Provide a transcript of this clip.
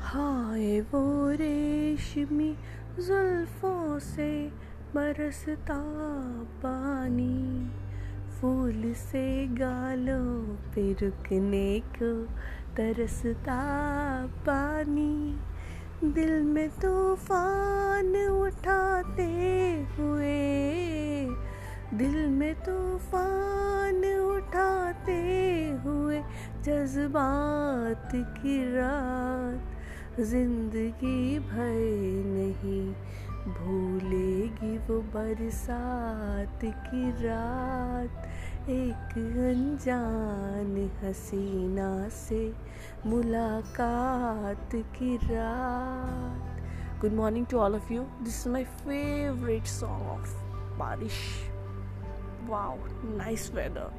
हाय वो रेशमी जुल्फों से बरसता पानी, फूल से गालों पे रुकने को तरसता पानी। दिल में तूफ़ान उठाते हुए, दिल में तूफ़ान हुए जज्बात की रात ज़िंदगी भर नहीं भूलेगी वो बरसात की रात। एक अनजान हसीना से मुलाकात की रात। Good morning to all of you this is my favourite song of बारिश। Wow nice weather